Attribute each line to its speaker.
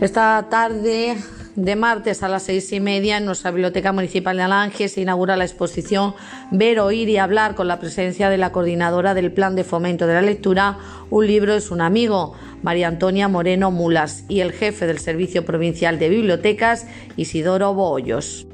Speaker 1: Esta tarde de martes a las seis y media en nuestra Biblioteca Municipal de Alange se inaugura la exposición Ver, Oír y Hablar con la presencia de la coordinadora del Plan de Fomento de la Lectura Un libro es un amigo, María Antonia Moreno Mulas, y el jefe del Servicio Provincial de Bibliotecas, Isidoro Bollos.